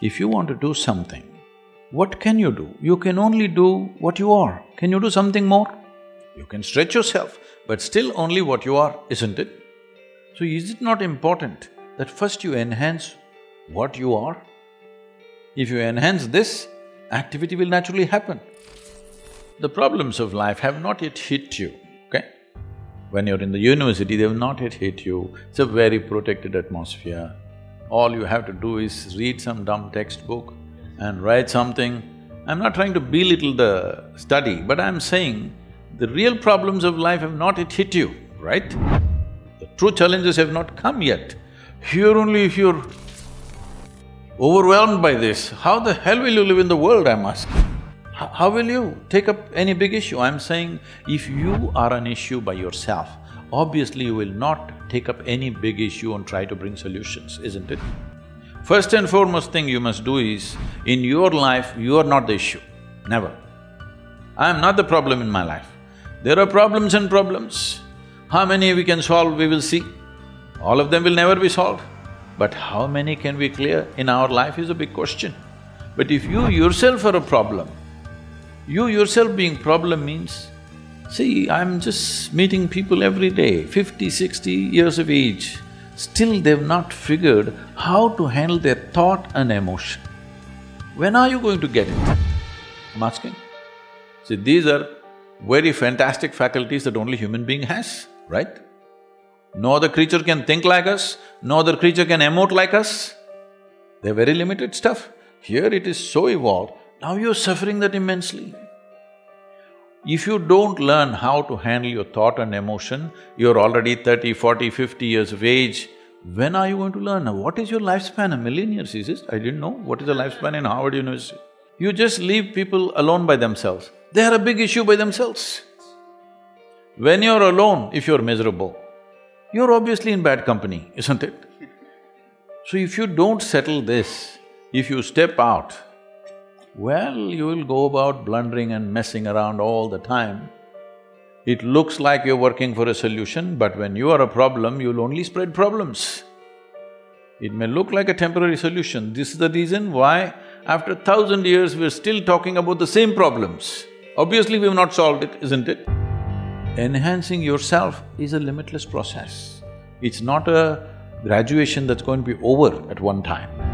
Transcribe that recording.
If you want to do something, what can you do? You can only do what you are. Can you do something more? You can stretch yourself, but still only what you are, isn't it? So is it not important that first you enhance what you are? If you enhance this, activity will naturally happen. The problems of life have not yet hit you, okay? When you're in the university, they have not yet hit you, it's a very protected atmosphere. All you have to do is read some dumb textbook and write something. I'm not trying to belittle the study, but I'm saying the real problems of life have not yet hit you, right? The true challenges have not come yet. Here only if you're overwhelmed by this, how the hell will you live in the world, I'm asking? How will you take up any big issue? I'm saying, if you are an issue by yourself, obviously you will not take up any big issue and try to bring solutions, isn't it? First and foremost thing you must do is, in your life, you are not the issue, never. I am not the problem in my life. There are problems and problems. How many we can solve, we will see. All of them will never be solved. But how many can we clear in our life is a big question. But if you yourself are a problem, you yourself being problem means, see, I'm just meeting people every day, fifty, sixty years of age, still they've not figured how to handle their thought and emotion. When are you going to get it? I'm asking. See, these are very fantastic faculties that only human being has, right? No other creature can think like us, no other creature can emote like us. They're very limited stuff. Here it is so evolved, now you're suffering that immensely. If you don't learn how to handle your thought and emotion, you're already 30, 40, 50 years of age, when are you going to learn? What is your lifespan? A million years, is it? I didn't know. What is the lifespan in Harvard University? You just leave people alone by themselves. They are a big issue by themselves. When you're alone, if you're miserable, you're obviously in bad company, isn't it? So if you don't settle this, if you step out, well, you will go about blundering and messing around all the time. It looks like you're working for a solution, but when you are a problem, you'll only spread problems. It may look like a temporary solution. This is the reason why after thousand years we're still talking about the same problems. Obviously, we've not solved it, isn't it? Enhancing yourself is a limitless process. It's not a graduation that's going to be over at one time.